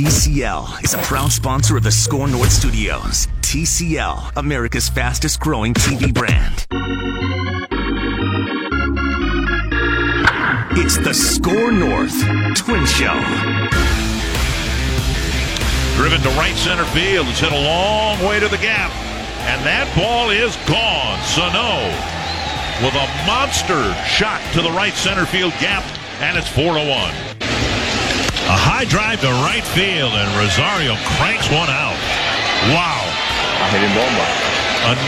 TCL is a proud sponsor of the Score North Studios. TCL, America's fastest growing TV brand. It's the Score North Twin Show. Driven to right center field. It's hit a long way to the gap. And that ball is gone. Sano with a monster shot to the right center field gap. And it's 4 to 1. A high drive to right field, and Rosario cranks one out. Wow. Hitting bomba.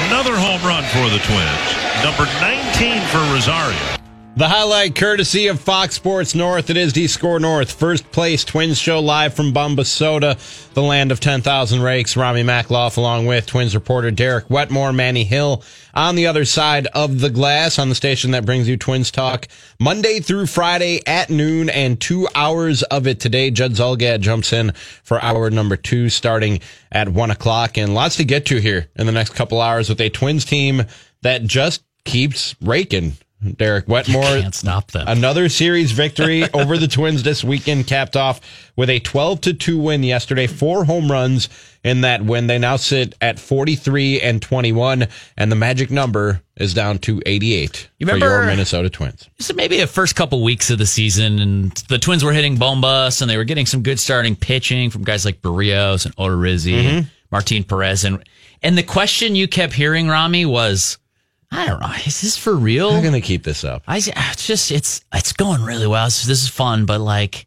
Another home run for the Twins. Number 19 for Rosario. The highlight courtesy of Fox Sports North. It is the Score North first place Twins show live from Bombasota, the land of 10,000 rakes. Rami Makloff along with Twins reporter Derek Wetmore, Manny Hill on the other side of the glass on the station that brings you Twins talk Monday through Friday at noon and two hours of it today. Judd Zulgad jumps in for hour number two starting at one o'clock and lots to get to here in the next couple hours with a Twins team that just keeps raking. Derek Wetmore Can't stop them. Another series victory over the Twins this weekend, capped off with a 12 to 2 win yesterday. Four home runs in that win. They now sit at 43 and 21, and the magic number is down to 88 You for your Minnesota Twins. Is maybe a first couple weeks of the season, and the Twins were hitting bombas, and they were getting some good starting pitching from guys like Berrios and Odorizzi Mm-hmm. and Martin Perez, and and the question you kept hearing, Rami, was, I don't know, is this for real? How gonna keep this up? I it's just it's it's going really well. This, this is fun, but like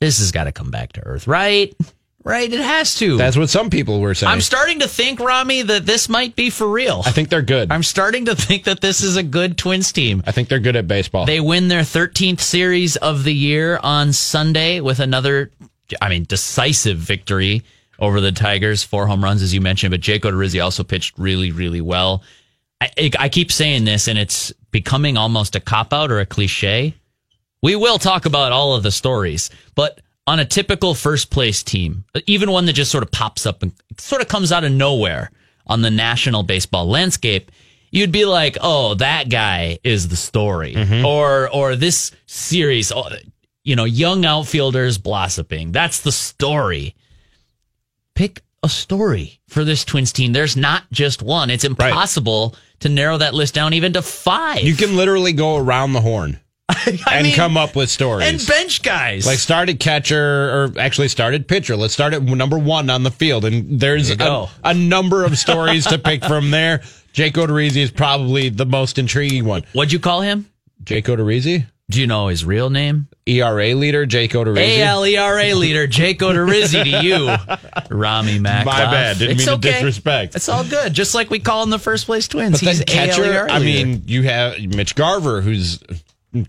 this has got to come back to earth, right? Right, it has to. That's what some people were saying. I'm starting to think, Rami, that this might be for real. I think they're good. I'm starting to think that this is a good Twins team. I think they're good at baseball. They win their 13th series of the year on Sunday with another, I mean, decisive victory over the Tigers. Four home runs, as you mentioned, but Jake Odorizzi also pitched really, really well. I, I keep saying this, and it's becoming almost a cop out or a cliche. We will talk about all of the stories, but on a typical first place team, even one that just sort of pops up and sort of comes out of nowhere on the national baseball landscape, you'd be like, "Oh, that guy is the story," mm-hmm. or or this series, oh, you know, young outfielders blossoming. That's the story. Pick a story for this Twins team. There's not just one. It's impossible to narrow that list down even to five. you can literally go around the horn and mean, come up with stories. and bench guys. Like started catcher or actually started pitcher. Let's start at number one on the field. And there's There a, a number of stories to pick from there. Jake Odorizzi is probably the most intriguing one. What'd you call him? Jake Odorizzi? Do you know his real name? ERA leader, Jake Odorizzi. ALERA leader Jake Odorizzi to you, Rami Mack. My bad. Didn't mean to disrespect. It's all good. Just like we call him the first place twins. But He's then catcher, ALERA I leader. mean, you have Mitch Garver, who's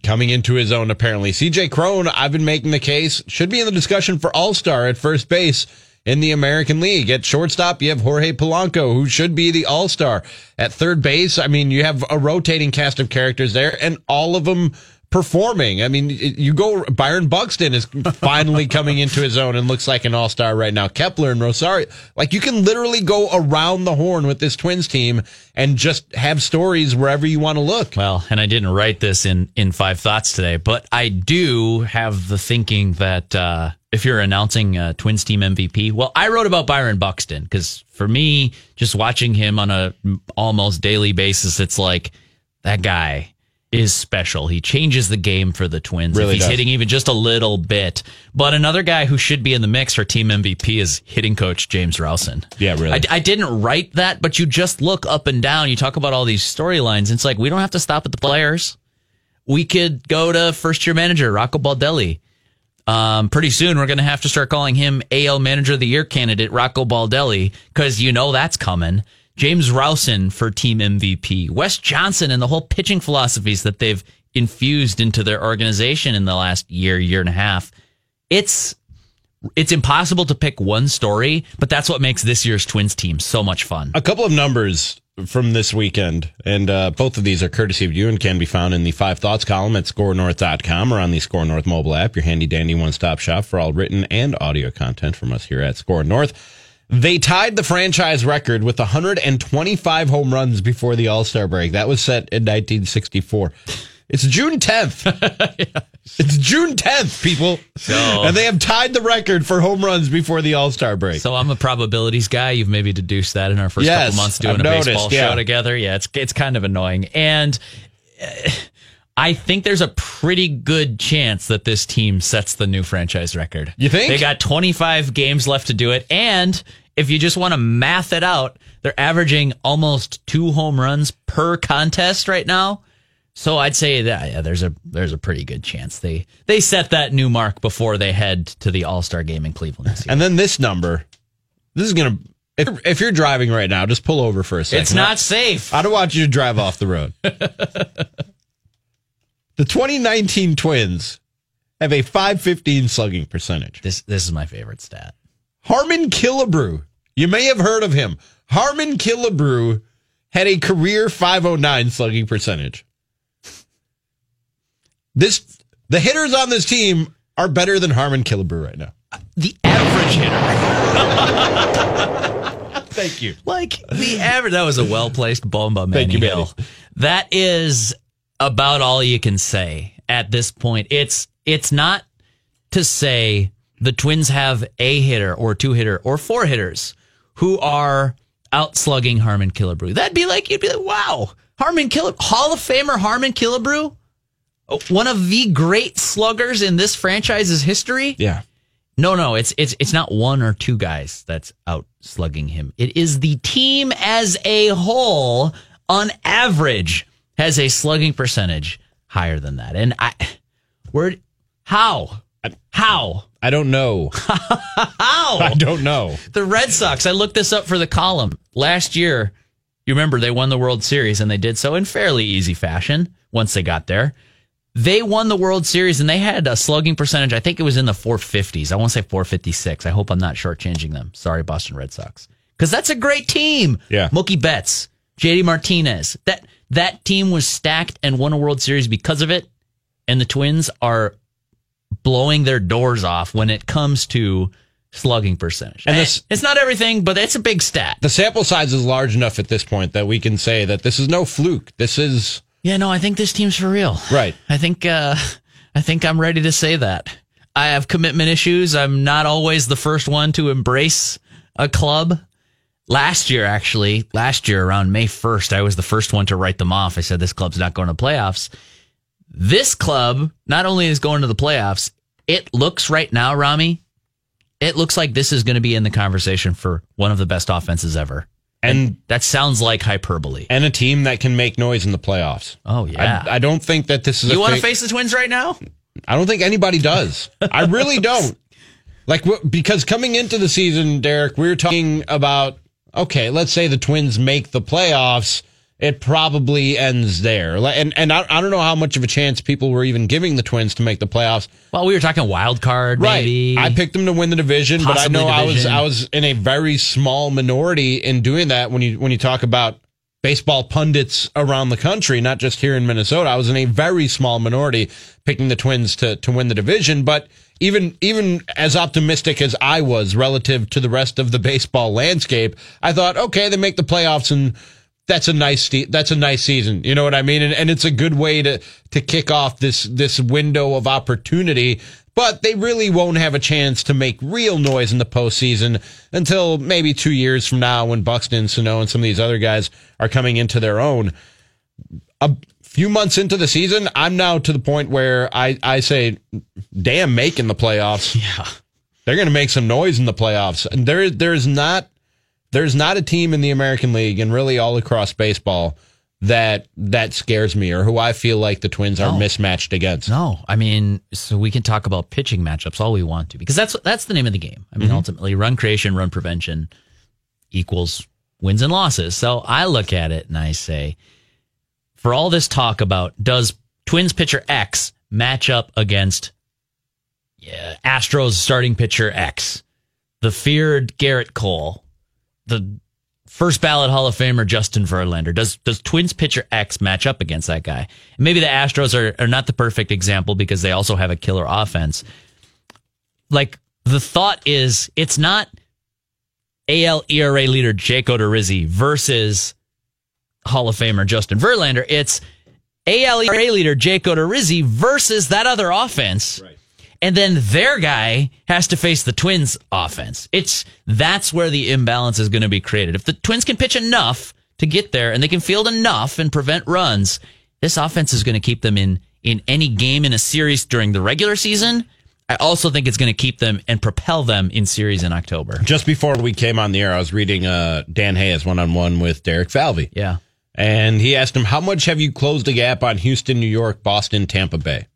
coming into his own apparently. CJ Cron, I've been making the case, should be in the discussion for All Star at first base in the American League. At shortstop, you have Jorge Polanco, who should be the All Star. At third base, I mean, you have a rotating cast of characters there, and all of them performing. I mean, you go, Byron Buxton is finally coming into his own and looks like an all star right now. Kepler and Rosario. Like, you can literally go around the horn with this Twins team and just have stories wherever you want to look. Well, and I didn't write this in in five thoughts today, but I do have the thinking that uh, if you're announcing a Twins team MVP, well, I wrote about Byron Buxton because for me, just watching him on a almost daily basis, it's like that guy is special. He changes the game for the Twins Really if he's does. hitting even just a little bit. But another guy who should be in the mix for team MVP is hitting coach James Rowson. Yeah, really. I, I didn't write that, but you just look up and down. You talk about all these storylines. It's like we don't have to stop at the players. We could go to first year manager Rocco Baldelli. Um, pretty soon we're going to have to start calling him AL Manager of the Year candidate Rocco Baldelli because you know that's coming. James Rowson for team MVP. Wes Johnson and the whole pitching philosophies that they've infused into their organization in the last year, year and a half. It's it's impossible to pick one story, but that's what makes this year's Twins team so much fun. A couple of numbers from this weekend, and uh, both of these are courtesy of you and can be found in the Five Thoughts column at scorenorth.com or on the Score North mobile app, your handy dandy one stop shop for all written and audio content from us here at Score North. They tied the franchise record with 125 home runs before the All Star break. That was set in 1964. It's June 10th. It's June 10th, people. So- and they have tied the record for home runs before the All Star break. So I'm a probabilities guy. You've maybe deduced that in our first Yes, couple months doing I've a baseball yeah. show together. Yeah, it's it's kind of annoying, and uh, I think there's a pretty good chance that this team sets the new franchise record. You think? they got 25 games left to do it, and if you just want to math it out, they're averaging almost two home runs per contest right now. So I'd say that yeah, there's a there's a pretty good chance they they set that new mark before they head to the All Star game in Cleveland this year. and then this number, this is to, if, if you're driving right now, just pull over for a second. It's not safe. I don't want you to drive off the road. the 2019 Twins have a 515 slugging percentage. This this is my favorite stat. Harmon Killebrew, you may have heard of him. Harmon Killebrew had a career 509 slugging percentage. This the hitters on this team are better than Harmon Killebrew right now. The average hitter, Thank you. like the average, that was a well placed bomba, Manny Thank you, Manny. Hill. That is about all you can say at this point. It's it's not to say the Twins have a hitter or two hitter or four hitters who are out slugging Harmon Killebrew. That'd be like you'd be like, wow, Harmon Killebrew, Hall of Famer Harmon Killebrew, oh, one of the great sluggers in this franchise's history. Yeah. No, no, it's it's it's not one or two guys that's out slugging him. It is the team as a whole, on average, has a slugging percentage higher than that. And I, where, how, how, I don't know. how? I don't know. The Red Sox. I looked this up for the column last year. You remember they won the World Series and they did so in fairly easy fashion once they got there. They won the World Series and they had a slugging percentage. I think it was in the 450s. I want to say 456. I hope I'm not shortchanging them. Sorry, Boston Red Sox, because that's a great team. Yeah. Mookie Betts, JD Martinez. That that team was stacked and won a World Series because of it. And the Twins are blowing their doors off when it comes to slugging percentage. And this- it's not everything, but it's a big stat. The sample size is large enough at this point that we can say that this is no fluke. This is Yeah, no, I think this team's for real. right. I think uh, I think I'm ready to say that. I have commitment issues. I'm not always the first one to embrace a club. Last year, actually, last year around May 1st, I was the first one to write them off. I said this club's not going to playoffs. This club not only is going to the playoffs, it looks right now, Rami, it looks like this is going to be in the conversation for one of the best offenses ever. And That sounds like hyperbole. and a team that can make noise in the playoffs. Oh, yeah. I, I don't think that this is. you want to face the Twins right now? I don't think anybody does. I really don't. Like because coming into the season, Derek, we were talking about okay, let's say the Twins make the playoffs, it probably ends there. And and I, I don't know how much of a chance people were even giving the Twins to make the playoffs. Well, we were talking wild card, maybe. I picked them to win the division, but I Possibly know I was. I was in a very small minority in doing that when you when you talk about baseball pundits around the country, not just here in Minnesota. I was in a very small minority picking the Twins to to win the division, but even even as optimistic as I was relative to the rest of the baseball landscape, I thought, okay, they make the playoffs and that's a nice that's a nice season. You know what I mean? And, and it's a good way to to kick off this this window of opportunity. But they really won't have a chance to make real noise in the postseason until maybe two years from now when Buxton, Sano, and some of these other guys are coming into their own. A few months into the season, I'm now to the point where I, I say, damn, making the playoffs. Yeah. They're going to make some noise in the playoffs. And there, there's not, there's not a team in the American League and really all across baseball that that scares me or who I feel like the Twins are No. mismatched against. No, I mean, so we can talk about pitching matchups all we want to because that's that's the name of the game. I mean, mm-hmm. ultimately, run creation, run prevention equals wins and losses. So I look at it and I say, for all this talk about does Twins pitcher X match up against yeah, Astros starting pitcher X, the feared Gerrit Cole, the first ballot Hall of Famer Justin Verlander. Does does Twins pitcher X match up against that guy? And maybe the Astros are, are not the perfect example because they also have a killer offense. Like the thought is, it's not AL ERA leader Jake Odorizzi versus Hall of Famer Justin Verlander. It's AL ERA leader Jake Odorizzi versus that other offense. Right. And then their guy has to face the Twins offense. It's that's where the imbalance is going to be created. If the Twins can pitch enough to get there and they can field enough and prevent runs, this offense is going to keep them in in any game in a series during the regular season. I also think it's going to keep them and propel them in series in October. Just before we came on the air, I was reading uh, Dan Hayes one on one with Derek Falvey. Yeah. And he asked him, How much have you closed the gap on Houston, New York, Boston, Tampa Bay?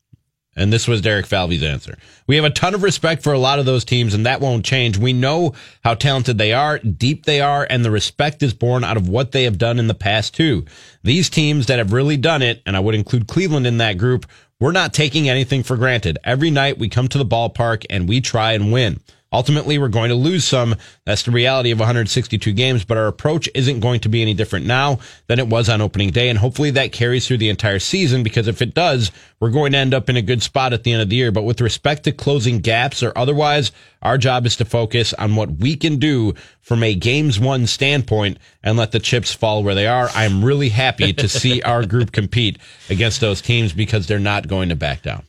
And this was Derek Falvey's answer. We have a ton of respect for a lot of those teams, and that won't change. We know how talented they are, deep they are, and the respect is born out of what they have done in the past, too. These teams that have really done it, and I would include Cleveland in that group, we're not taking anything for granted. Every night we come to the ballpark and we try and win. Ultimately, we're going to lose some. That's the reality of 162 games, but our approach isn't going to be any different now than it was on opening day. And hopefully that carries through the entire season because if it does, we're going to end up in a good spot at the end of the year. But with respect to closing gaps or otherwise, our job is to focus on what we can do from a games one standpoint and let the chips fall where they are. I'm really happy to see our group compete against those teams because they're not going to back down.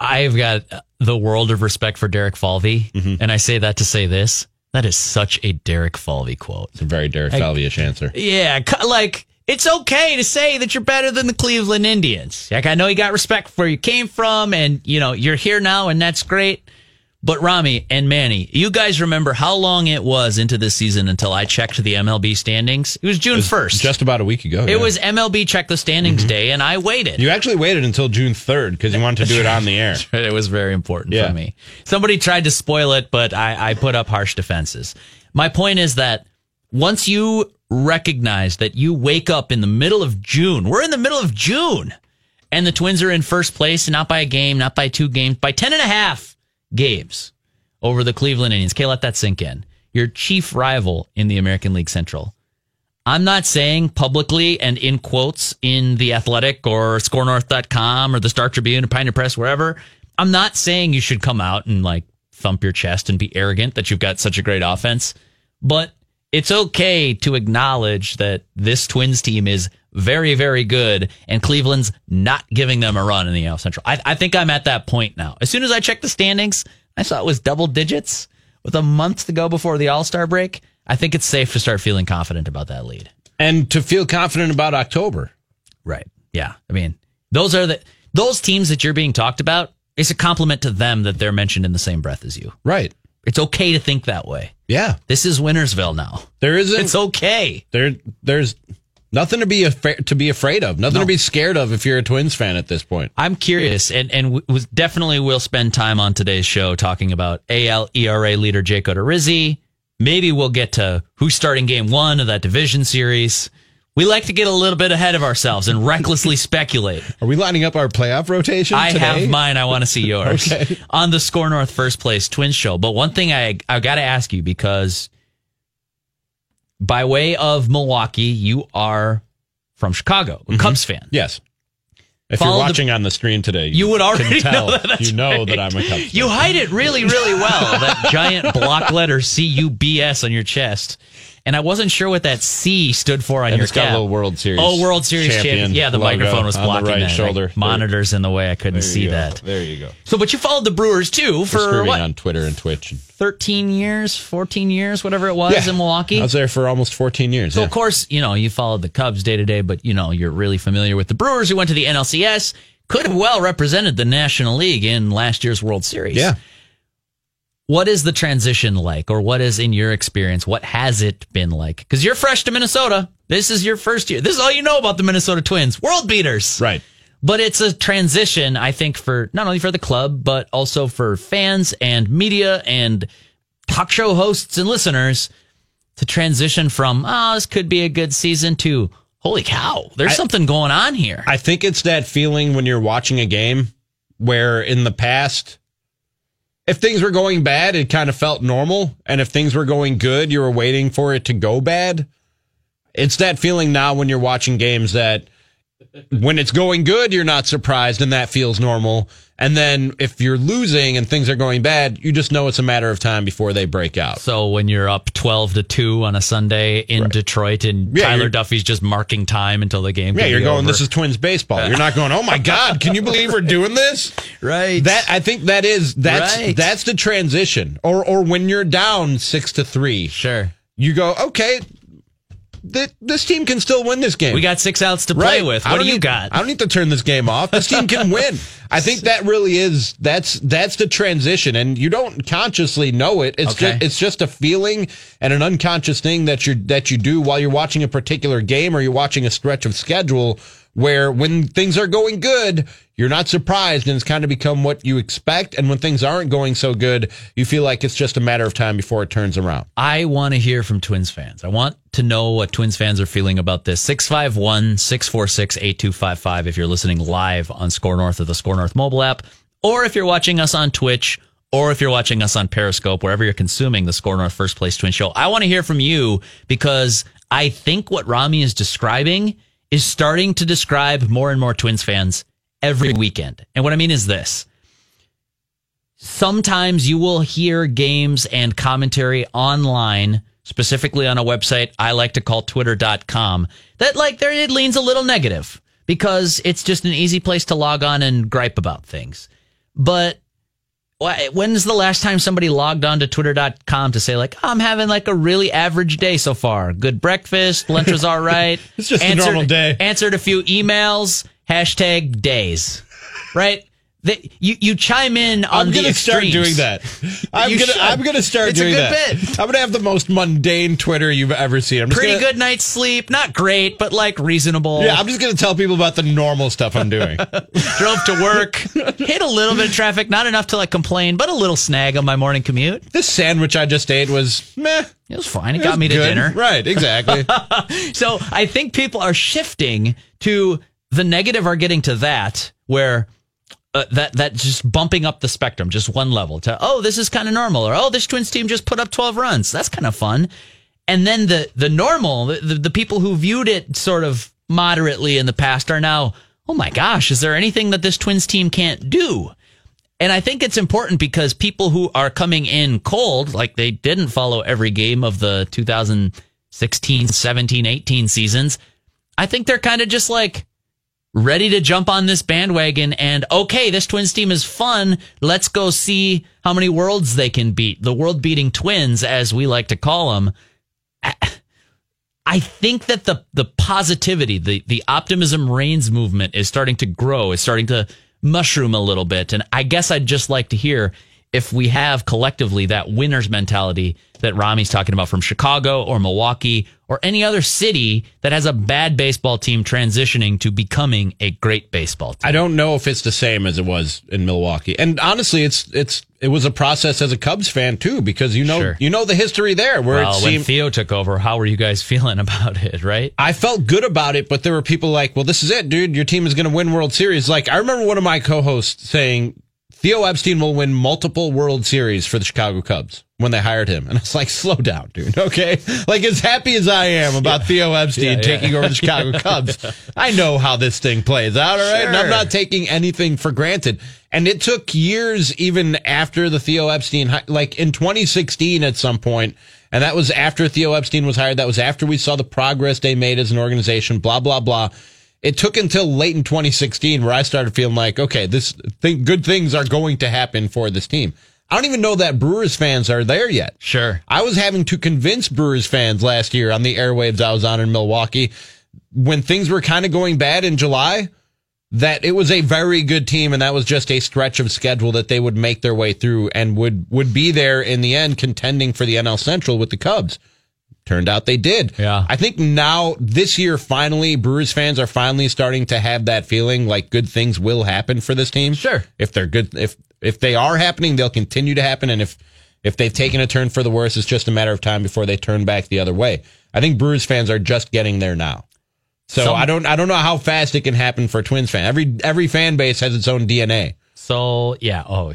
I've got the world of respect for Derek Falvey, Mm-hmm. and I say that to say this: that is such a Derek Falvey quote. It's a very Derek Falvey-ish answer. Yeah, like it's okay to say that you're better than the Cleveland Indians. Like I know you got respect for where you came from, and you know you're here now, and that's great. But Rami and Manny, you guys remember how long it was into this season until I checked the MLB standings? It was June first. Just about a week ago. It yeah. was MLB check the standings mm-hmm. day, and I waited. You actually waited until June 3rd because you wanted to do it on the air. It was very important Yeah. for me. Somebody tried to spoil it, but I, I put up harsh defenses. My point is that once you recognize that you wake up in the middle of June, we're in the middle of June, and the Twins are in first place, and not by a game, not by two games, by 10 and a half games over the Cleveland Indians. Okay, let that sink in. Your chief rival in the American League Central. I'm not saying publicly and in quotes in the Athletic or ScoreNorth.com or the Star Tribune or Pioneer Press, wherever. I'm not saying you should come out and like thump your chest and be arrogant that you've got such a great offense, but it's okay to acknowledge that this Twins team is very, very good and Cleveland's not giving them a run in the AL Central. I, I think I'm at that point now. As soon as I checked the standings, I saw it was double digits with a month to go before the All Star break. I think it's safe to start feeling confident about that lead. And to feel confident about October. Right. Yeah. I mean, those are the those teams that you're being talked about. It's a compliment to them that they're mentioned in the same breath as you. Right. It's okay to think that way. Yeah. This is Wintersville now. There isn't It's okay. there there's nothing to be afraid to be afraid of. Nothing to be scared of if you're a Twins fan at this point. I'm curious, and and we, we definitely will spend time on today's show talking about AL ERA leader Jake Odorizzi. Maybe we'll get to who's starting Game One of that division series. We like to get a little bit ahead of ourselves and recklessly speculate. Are we lining up our playoff rotation I today? have mine. I want to see yours Okay. on the Score North First Place Twins show. But one thing I I got to ask you because by way of Milwaukee, you are from Chicago, a mm-hmm. Cubs fan. Yes. If Follow you're the- watching on the stream today, You would already can tell, know that. You know right. that I'm a Cubs fan. You fan. hide it really, really well. that giant block letter C U B S on your chest. And I wasn't sure what that C stood for on And your it's got a little World Series Oh, World Series champion. champion Yeah, the microphone was on the blocking right that. shoulder. Like, monitors in the way. I couldn't see go. that. There you go. So, but you followed the Brewers too for Screaming what? on Twitter and Twitch. 13 years, 14 years, whatever it was in Milwaukee. I was there for almost 14 years. So yeah. of course, you know, you followed the Cubs day to day, but you know, you're really familiar with the Brewers who went to the NLCS, could have well represented the National League in last year's World Series. Yeah. What is the transition like, or what is in your experience? What has it been like? Because you're fresh to Minnesota. This is your first year. This is all you know about the Minnesota Twins, world beaters. Right. But it's a transition, I think, for not only for the club, but also for fans and media and talk show hosts and listeners to transition from, oh, this could be a good season to, holy cow, there's I- something going on here. I think it's that feeling when you're watching a game where in the past, if things were going bad, it kind of felt normal. And if things were going good, you were waiting for it to go bad. It's that feeling now when you're watching games that when it's going good, you're not surprised and that feels normal. And then if you're losing and things are going bad, you just know it's a matter of time before they break out. So when you're up 12 to 2 on a Sunday in Detroit and Yeah, Tyler Duffey's just marking time until the game Yeah, you're going. over. This is Twins baseball. You're not going. Oh my God! Can you believe we're doing this? right. That I think that is that's Right. that's the transition. Or or when you're down six to three, sure. you go okay. Th- this team can still win this game. We got six outs to play with. What do you need- got? I don't need to turn this game off. This team can win. I think that really is that's that's the transition, and you don't consciously know it. It's Okay. just it's just a feeling and an unconscious thing that you that you do while you're watching a particular game or you're watching a stretch of schedule where when things are going good, you're not surprised and it's kind of become what you expect. And when things aren't going so good, you feel like it's just a matter of time before it turns around. I want to hear from Twins fans. I want to know what Twins fans are feeling about this. 651 646 8255 if you're listening live on Score North or the Score North mobile app, or if you're watching us on Twitch, or if you're watching us on Periscope, wherever you're consuming the Score North First Place Twin Show. I want to hear from you because I think what Rami is describing is starting to describe more and more Twins fans every weekend. And what I mean is this sometimes you will hear games and commentary online, specifically on a website I like to call twitter.com, that like there it leans a little negative because it's just an easy place to log on and gripe about things. But when's the last time somebody logged on to twitter.com to say like "Oh, I'm having like a really average day so far. Good breakfast, lunch was all right. It's just a normal day. Answered a few emails, hashtag days. Right? You you chime in on I'm the gonna start doing that. I'm You gonna should. I'm gonna start It's a doing good that. bit. I'm gonna have the most mundane Twitter you've ever seen. I'm just Pretty gonna, good night's sleep, not great, but like reasonable. Yeah, I'm just gonna tell people about the normal stuff I'm doing. Drove to work, hit a little bit of traffic, not enough to like complain, but a little snag on my morning commute. this sandwich I just ate was meh. It was fine. It It got me to good. dinner. Right, exactly. So I think people are shifting to the negative are getting to that where uh, that that just bumping up the spectrum just one level to oh this is kind of normal or oh this Twins team just put up 12 runs. That's kind of fun. And then the the normal the, the, the people who viewed it sort of moderately in the past are now oh my gosh is there anything that this Twins team can't do? And I think it's important because people who are coming in cold, like they didn't follow every game of the 2016, 17, 18 seasons, I think they're kind of just like ready to jump on this bandwagon and okay, this Twins team is fun. Let's go see how many worlds they can beat. The world beating Twins, as we like to call them. I think that the the positivity, the the optimism reigns movement is starting to grow, is starting to mushroom a little bit. And I guess I'd just like to hear if we have collectively that winner's mentality that Rami's talking about from Chicago or Milwaukee or any other city that has a bad baseball team transitioning to becoming a great baseball team. I don't know if it's the same as it was in Milwaukee. And honestly, it's it's it was a process as a Cubs fan too, because you know Sure. you know the history there where well, it when seemed Theo took over, how were you guys feeling about it, right? I felt good about it, but there were people like, well, this is it, dude. Your team is going to win World Series. Like, I remember one of my co-hosts saying, Theo Epstein will win multiple World Series for the Chicago Cubs when they hired him. And it's like, slow down, dude. Okay. Like, as happy as I am about Theo Epstein Yeah, yeah. taking over the Chicago Cubs, I know how this thing plays out. All right. And I'm not taking anything for granted. And it took years, even after the Theo Epstein, like in 2016 at some point, and that was after Theo Epstein was hired. That was after we saw the progress they made as an organization, blah, blah, blah. It took until late in 2016 where I started feeling like, okay, this thing, good things are going to happen for this team. I don't even know that Brewers fans are there yet. Sure. I was having to convince Brewers fans last year on the airwaves I was on in Milwaukee when things were kind of going bad in July that it was a very good team and that was just a stretch of schedule that they would make their way through and would would be there in the end contending for the NL Central with the Cubs. Turned out they did. Yeah. I think now this year finally Brewers fans are finally starting to have that feeling like good things will happen for this team. Sure. If they're good if if they are happening, they'll continue to happen and if if they've taken a turn for the worse, it's just a matter of time before they turn back the other way. I think Brewers fans are just getting there now. So I don't I don't know how fast it can happen for a Twins fan. Every every fan base has its own DNA. So yeah, oh,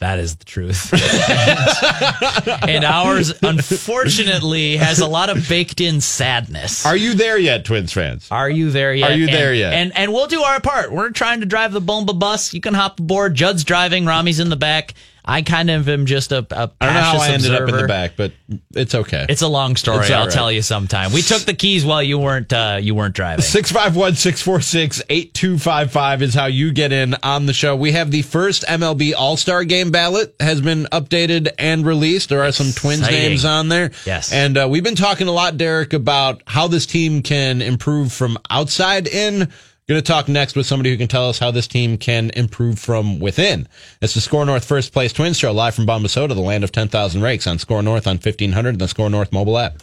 That is the truth. and ours, unfortunately, has a lot of baked in sadness. Are you there yet, Twins fans? Are you there yet? Are you And- there yet? And and we'll do our part. We're trying to drive the Bomba bus. You can hop aboard. Judd's driving. Rami's in the back. I kind of am just a, a I don't know how I ended up in the back, but it's okay. It's a long story. I'll right. tell you sometime. We took the keys while you weren't uh, you weren't driving. 651 646 8255 is how you get in on the show. We have the first MLB All Star Game ballot has been updated and released. There are some Twins names on there. Yes. And uh, we've been talking a lot, Derek, about how this team can improve from outside in. Going to talk next with somebody who can tell us how this team can improve from within. It's the Score North First Place Twins Show live from Bombasota, the land of 10,000 rakes on Score North on 1500 and the Score North mobile app.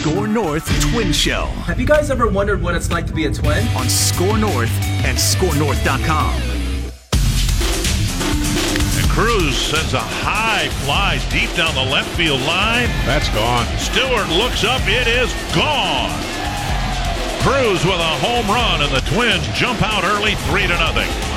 Score North Twin Show Have you guys ever wondered what it's like to be a twin? on Score North and ScoreNorth.com. And Cruz sends a high fly deep down the left field line. That's gone. Stewart looks up. It is gone. Cruz with a home run, and the Twins jump out early, three to nothing.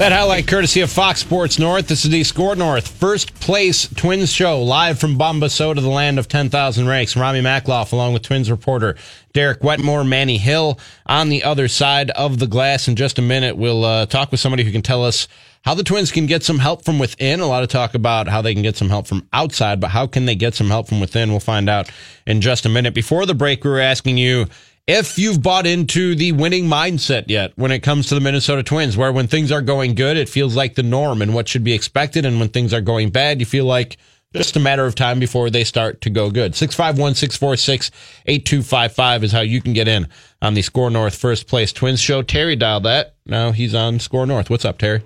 That highlight courtesy of Fox Sports North. This is the Score North First Place Twins Show live from Bombasota, the land of 10,000 ranks. Rami Makloff along with Twins reporter Derek Wetmore, Manny Hill on the other side of the glass. In just a minute, we'll uh, talk with somebody who can tell us how the Twins can get some help from within. A lot of talk about how they can get some help from outside, but how can they get some help from within? We'll find out in just a minute. Before the break, we were asking you if you've bought into the winning mindset yet when it comes to the Minnesota Twins, where when things are going good, it feels like the norm and what should be expected. And when things are going bad, you feel like just a matter of time before they start to go good. 651 646 8255 is how you can get in on the Score North First Place Twins show. Terry dialed that. Now he's on Score North. What's up, Terry?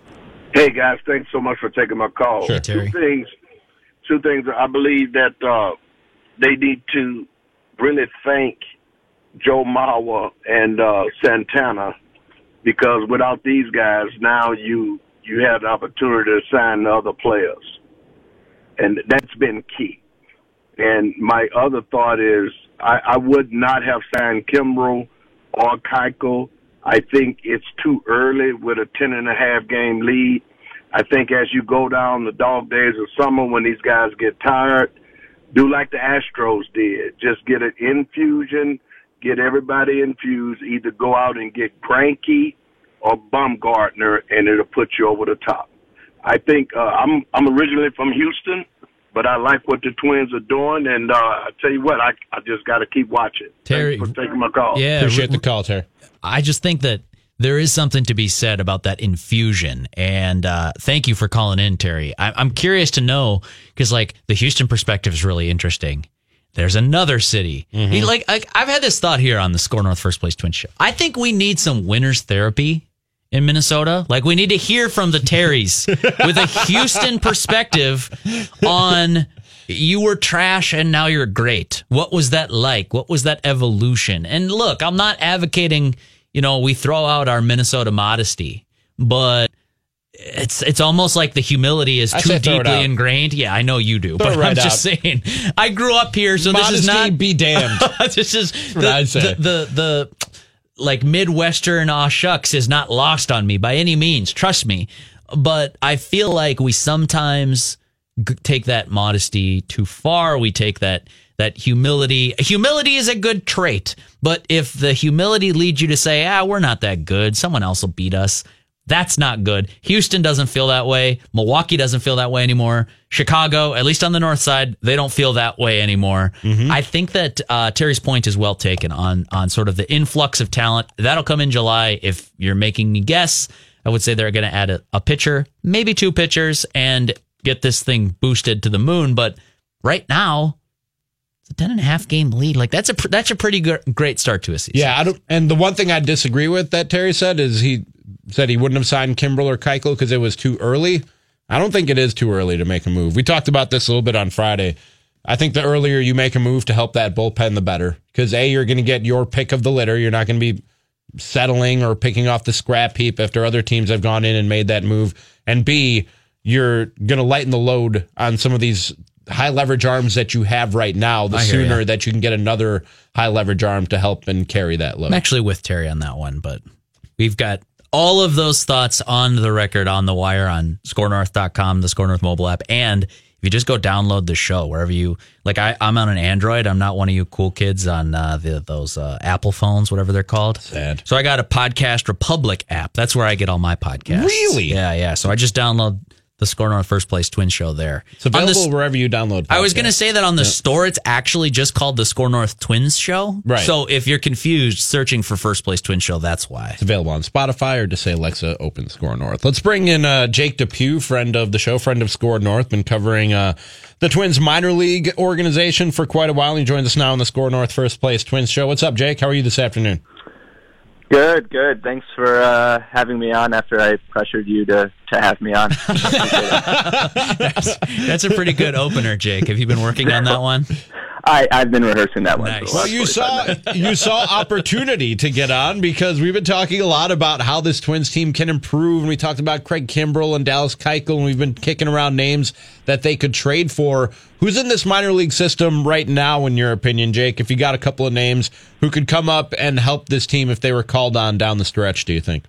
Hey guys, thanks so much for taking my call. Sure, Terry. Two things. Two things. I believe that uh, they need to really thank Joe Mauer and uh, Santana because without these guys, now you you have the opportunity to sign other players, and that's been key. And my other thought is I, I would not have signed Kimbrel or Keuchel. I think it's too early with a ten and a half game lead. I think as you go down the dog days of summer when these guys get tired, do like the Astros did. Just get an infusion, get everybody infused, either go out and get Greinke or Bumgartner and it'll put you over the top. I think uh, I'm I'm originally from Houston, but I like what the Twins are doing, and uh, I tell you what, I I just got to keep watching. Terry- Thanks for taking my call. Yeah, Appreciate the call, Terry. I just think that there is something to be said about that infusion. And uh, thank you for calling in, Terry. I- I'm curious to know because, like, the Houston perspective is really interesting. There's another city. Mm-hmm. He- like, I, I've had this thought here on the Score North First Place Twin Show. I think we need some winners therapy in Minnesota. Like, we need to hear from the Terrys with a Houston perspective on you were trash and now you're great. What was that like? What was that evolution? And look, I'm not advocating, you know, we throw out our Minnesota modesty, but it's it's almost like the humility is I too say throw it deeply ingrained. Yeah, I know you do, Throw but right I'm just out. saying. I grew up here, so Modesty this is not be damned. this is the, I'd say. the, the the like midwestern aw shucks is not lost on me by any means trust me but i feel like we sometimes g- take that modesty too far we take that that humility humility is a good trait but if the humility leads you to say ah we're not that good someone else will beat us that's not good. Houston doesn't feel that way. Milwaukee doesn't feel that way anymore. Chicago, at least on the north side, they don't feel that way anymore. I think that uh, Terry's point is well taken on on sort of the influx of talent that'll come in July. If you're making me guess, I would say they're going to add a, a pitcher, maybe two pitchers, and get this thing boosted to the moon. But right now, it's a ten and a half game lead. Like that's a that's a pretty gr- great start to a season. Yeah, I don't, and the one thing I disagree with that Terry said is he said he wouldn't have signed Kimbrel or Keuchel because it was too early. I don't think it is too early to make a move. We talked about this a little bit on Friday. I think the earlier you make a move to help that bullpen, the better. Because A, you're going to get your pick of the litter. You're not going to be settling or picking off the scrap heap after other teams have gone in and made that move. And B, you're going to lighten the load on some of these high leverage arms that you have right now, the sooner ya. that you can get another high leverage arm to help and carry that load. I'm actually with Terry on that one, but we've got all of those thoughts on the record on the wire on scorenorth.com, the Score North mobile app. And if you just go download the show wherever you like, I, I'm on an Android. I'm not one of you cool kids on uh, the, those uh, Apple phones, whatever they're called. Sad. So I got a Podcast Republic app. That's where I get all my podcasts. Really? Yeah, yeah. So I just download the Score North First Place Twin Show there. It's On the available wherever you download. I was going to say that on the store, it's actually just called the Score North Twins Show. Right. So if you're confused searching for First Place Twin Show, that's why. It's available on Spotify or just say Alexa open Score North. Let's bring in uh, Jake Depue, friend of the show, friend of Score North, been covering uh, the Twins minor league organization for quite a while. He joins us now on the Score North First Place Twins show. What's up, Jake? How are you this afternoon? Good, good. Thanks for uh, having me on after I pressured you to, to have me on. That's a pretty good opener, Jake. Have you been working on that one? I, I've been rehearsing that one. Nice. Well, you saw minutes. you saw opportunity to get on because we've been talking a lot about how this Twins team can improve, and we talked about Craig Kimbrel and Dallas Keuchel, and we've been kicking around names that they could trade for. Who's in this minor league system right now, in your opinion, Jake? If you got a couple of names who could come up and help this team if they were called on down the stretch, do you think?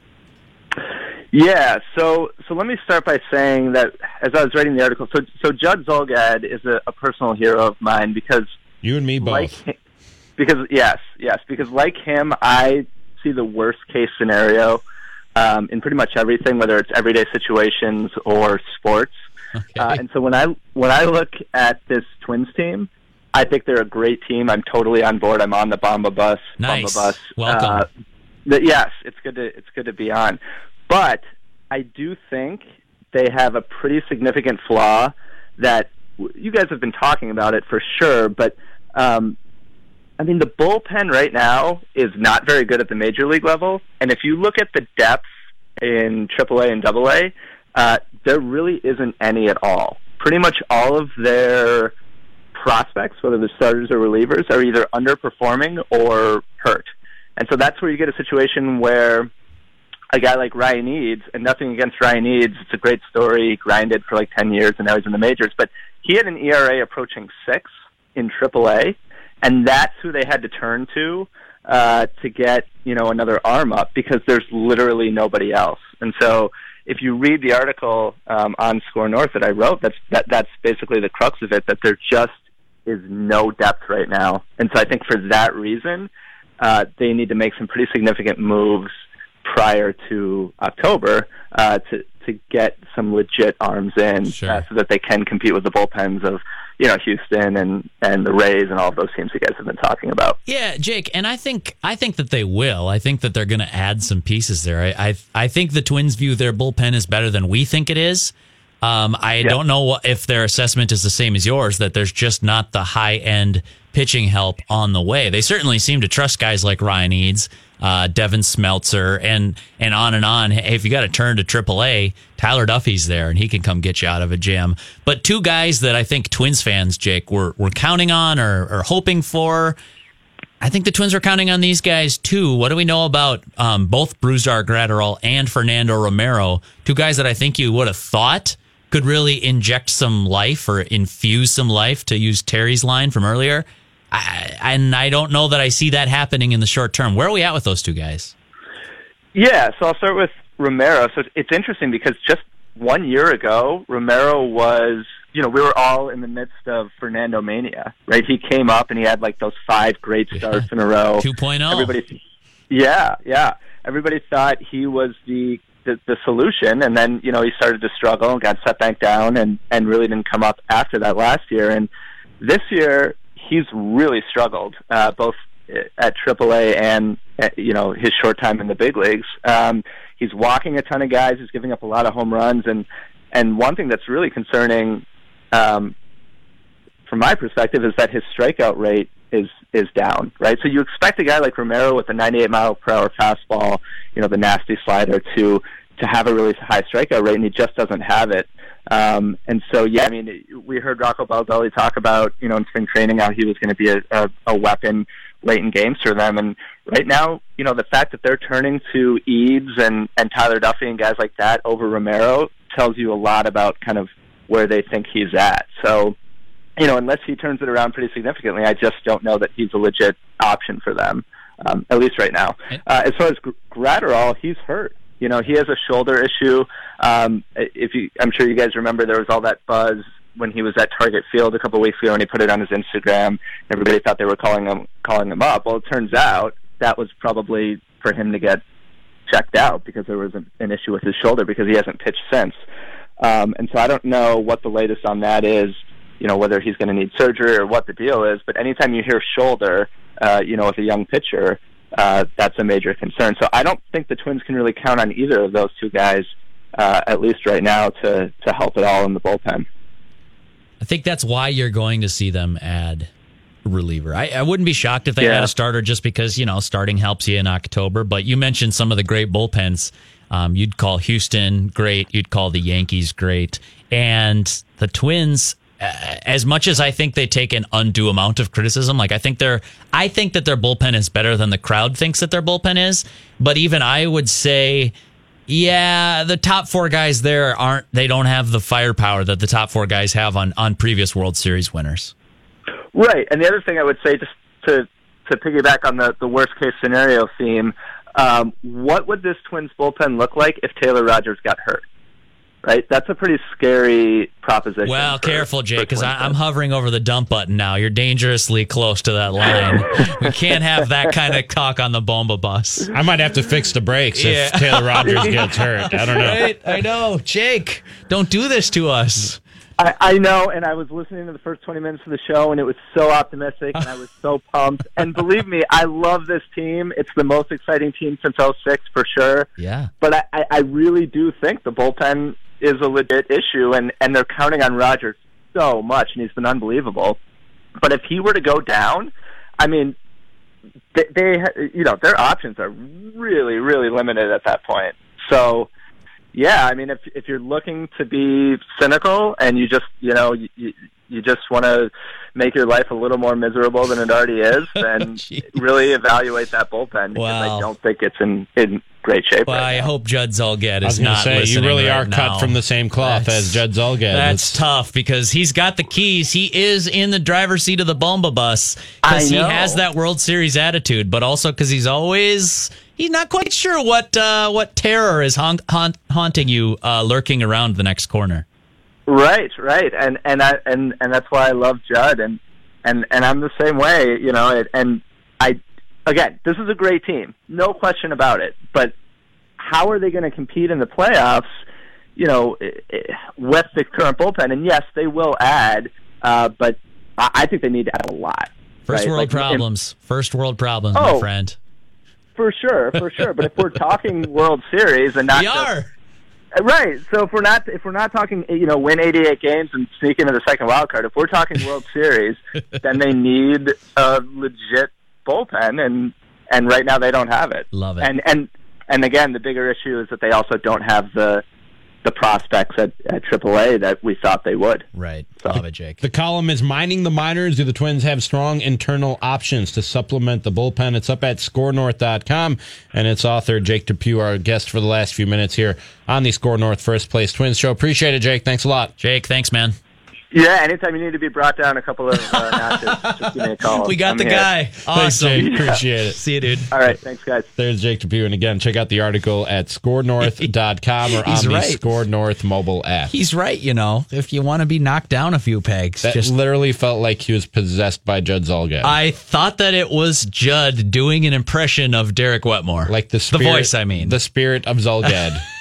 Yeah, so so let me start by saying that as I was writing the article, so so Judd Zulgad is a, a personal hero of mine because You and me both. like because yes, yes, because like him, I see the worst case scenario um, in pretty much everything, whether it's everyday situations or sports. Uh, and so when I when I look at this Twins team, I think they're a great team. I'm totally on board. I'm on the Bomba bus. Nice. Bomba bus. Welcome. Uh, th- yes, it's good to it's good to be on. But I do think they have a pretty significant flaw that w- you guys have been talking about it for sure. But um, I mean, the bullpen right now is not very good at the major league level. And if you look at the depth in AAA and AA, uh, there really isn't any at all. Pretty much all of their prospects, whether they're starters or relievers, are either underperforming or hurt. And so that's where you get a situation where a guy like Ryan Eades, and nothing against Ryan Eades, it's a great story. Grinded for like 10 years and now he's in the majors. But he had an ERA approaching six in AAA, and that's who they had to turn to uh, to get you know another arm up because there's literally nobody else. And so if you read the article um, on Score North that I wrote, that's that that's basically the crux of it. That there just is no depth right now, and so I think for that reason, uh, they need to make some pretty significant moves prior to October uh, to to get some legit arms in, Sure. uh, so that they can compete with the bullpens of you know Houston and and the Rays and all of those teams you guys have been talking about. Yeah, Jake, and I think I think that they will. I think that they're going to add some pieces there. I, I I think the Twins view their bullpen is better than we think it is. Um, I don't know what, if their assessment is the same as yours. That there's just not the high end pitching help on the way. They certainly seem to trust guys like Ryan Eades, uh, Devin Smeltzer, and and on and on. Hey, if you got to turn to AAA, Tyler Duffey's there, and he can come get you out of a jam. But two guys that I think Twins fans, Jake, were were counting on or, or hoping for. I think the Twins are counting on these guys too. What do we know about um, both Brusdar Graterol and Fernando Romero? Two guys that I think you would have thought could really inject some life or infuse some life, to use Terry's line from earlier. I, and I don't know that I see that happening in the short term. Where are we at with those two guys? Yeah, so I'll start with Romero. So it's interesting because just one year ago, Romero was, you know, we were all in the midst of Fernando Mania, right? He came up and he had like those five great starts in a row. 2.0. Everybody, yeah, yeah. Everybody thought he was the, the the solution, and then you know he started to struggle and got set back down, and and really didn't come up after that last year. And this year he's really struggled, uh, both at AAA and uh, you know his short time in the big leagues. Um, he's walking a ton of guys. He's giving up a lot of home runs, and and one thing that's really concerning, um, from my perspective, is that his strikeout rate is is down. Right, so you expect a guy like Romero with a 98 mile per hour fastball, you know, the nasty slider, to to have a really high strikeout rate, and he just doesn't have it. Um, and so, yeah, I mean, we heard Rocco Baldelli talk about, you know, in spring training how he was going to be a, a, a weapon late in games for them. And right now, you know, the fact that they're turning to Eades and, and Tyler Duffey and guys like that over Romero tells you a lot about kind of where they think he's at. So, you know, unless he turns it around pretty significantly, I just don't know that he's a legit option for them, um, at least right now. Uh, as far as Graterol, he's hurt. You know, he has a shoulder issue. Um, if you, I'm sure you guys remember there was all that buzz when he was at Target Field a couple of weeks ago, and he put it on his Instagram. Everybody thought they were calling him calling him up. Well, it turns out that was probably for him to get checked out because there was an, an issue with his shoulder because he hasn't pitched since. Um, and so I don't know what the latest on that is. You know whether he's going to need surgery or what the deal is. But anytime you hear shoulder, uh, you know, with a young pitcher, uh, that's a major concern. So I don't think the Twins can really count on either of those two guys, uh, at least right now, to to help at all in the bullpen. I think that's why you're going to see them add reliever. I, I wouldn't be shocked if they Yeah. had a starter just because, you know, starting helps you in October. But you mentioned some of the great bullpens. Um, you'd call Houston great. You'd call the Yankees great. And the Twins, as much as I think they take an undue amount of criticism, like I think they're, I think that their bullpen is better than the crowd thinks that their bullpen is. But even I would say, yeah, the top four guys there aren't. They don't have the firepower that the top four guys have on on previous World Series winners. Right. And the other thing I would say, just to to piggyback on the the worst case scenario theme, um, what would this Twins bullpen look like if Taylor Rogers got hurt? Right. That's a pretty scary proposition. Well, for- careful, Jake, because I'm hovering over the dump button now. You're dangerously close to that line. we can't have that kind of talk on the Bomba bus. I might have to fix the brakes Yeah. if Taylor Rogers gets hurt. I don't know. Right? I know, Jake. Don't do this to us. I, I know, and I was listening to the first 20 minutes of the show, and it was so optimistic, and I was so pumped. And believe me, I love this team. It's the most exciting team since '06 for sure. Yeah. But I, I, I really do think the bullpen is a legit issue, and, and they're counting on Rogers so much, and he's been unbelievable. But if he were to go down, I mean, they, they you know, their options are really, really limited at that point. So, yeah, I mean, if if you're looking to be cynical and you just, you know, you you, you just want to make your life a little more miserable than it already is, oh, then really evaluate that bullpen because Wow. I don't think it's in in great shape. Well, right I now. hope Judd Zulgad I was is not say, you really right are now. cut from the same cloth That's- as Judd Zulgad. That's tough because he's got the keys. He is in the driver's seat of the Bomba bus because he has that World Series attitude, but also because he's always he's not quite sure what uh, what terror is haunt, haunt, haunting you, uh, lurking around the next corner. Right, right, and and I and and that's why I love Judd, and and and I'm the same way, you know. And, and I, again, this is a great team, no question about it. But how are they going to compete in the playoffs? You know, with the current bullpen, and yes, they will add, uh, but I think they need to add a lot. First right? world Like, problems. First world problems, my Oh, friend. for sure, for sure. But if we're talking World Series and not We just- are. Right. So if we're not if we're not talking you know win 88 games and sneak into the second wild card, if we're talking World Series, then they need a legit bullpen, and and right now they don't have it. Love it. And and and again, the bigger issue is that they also don't have the the prospects at at AAA that we thought they would. Right. So- Love it, Jake. The column is mining the minors. Do the Twins have strong internal options to supplement the bullpen? It's up at skornorth.com, and its author, Jake Depue, our guest for the last few minutes here on the SKOR North First Place Twins Show. Appreciate it, Jake. Thanks a lot. Jake, thanks, man. Yeah. Anytime you need to be brought down a couple of uh, notches, just give me a call. We got I'm the here. guy. Thanks, Awesome. Jake. Appreciate it. See you, dude. All right. Thanks, guys. There's Jake Depue. And again, check out the article at skornorth.com or He's on the. SKOR North mobile app. He's right, you know. If you want to be knocked down a few pegs, That just literally felt like he was possessed by Judd Zulgad. I thought that it was Judd doing an impression of Derek Wetmore. like the spirit, the voice, I mean. the spirit of Zulgad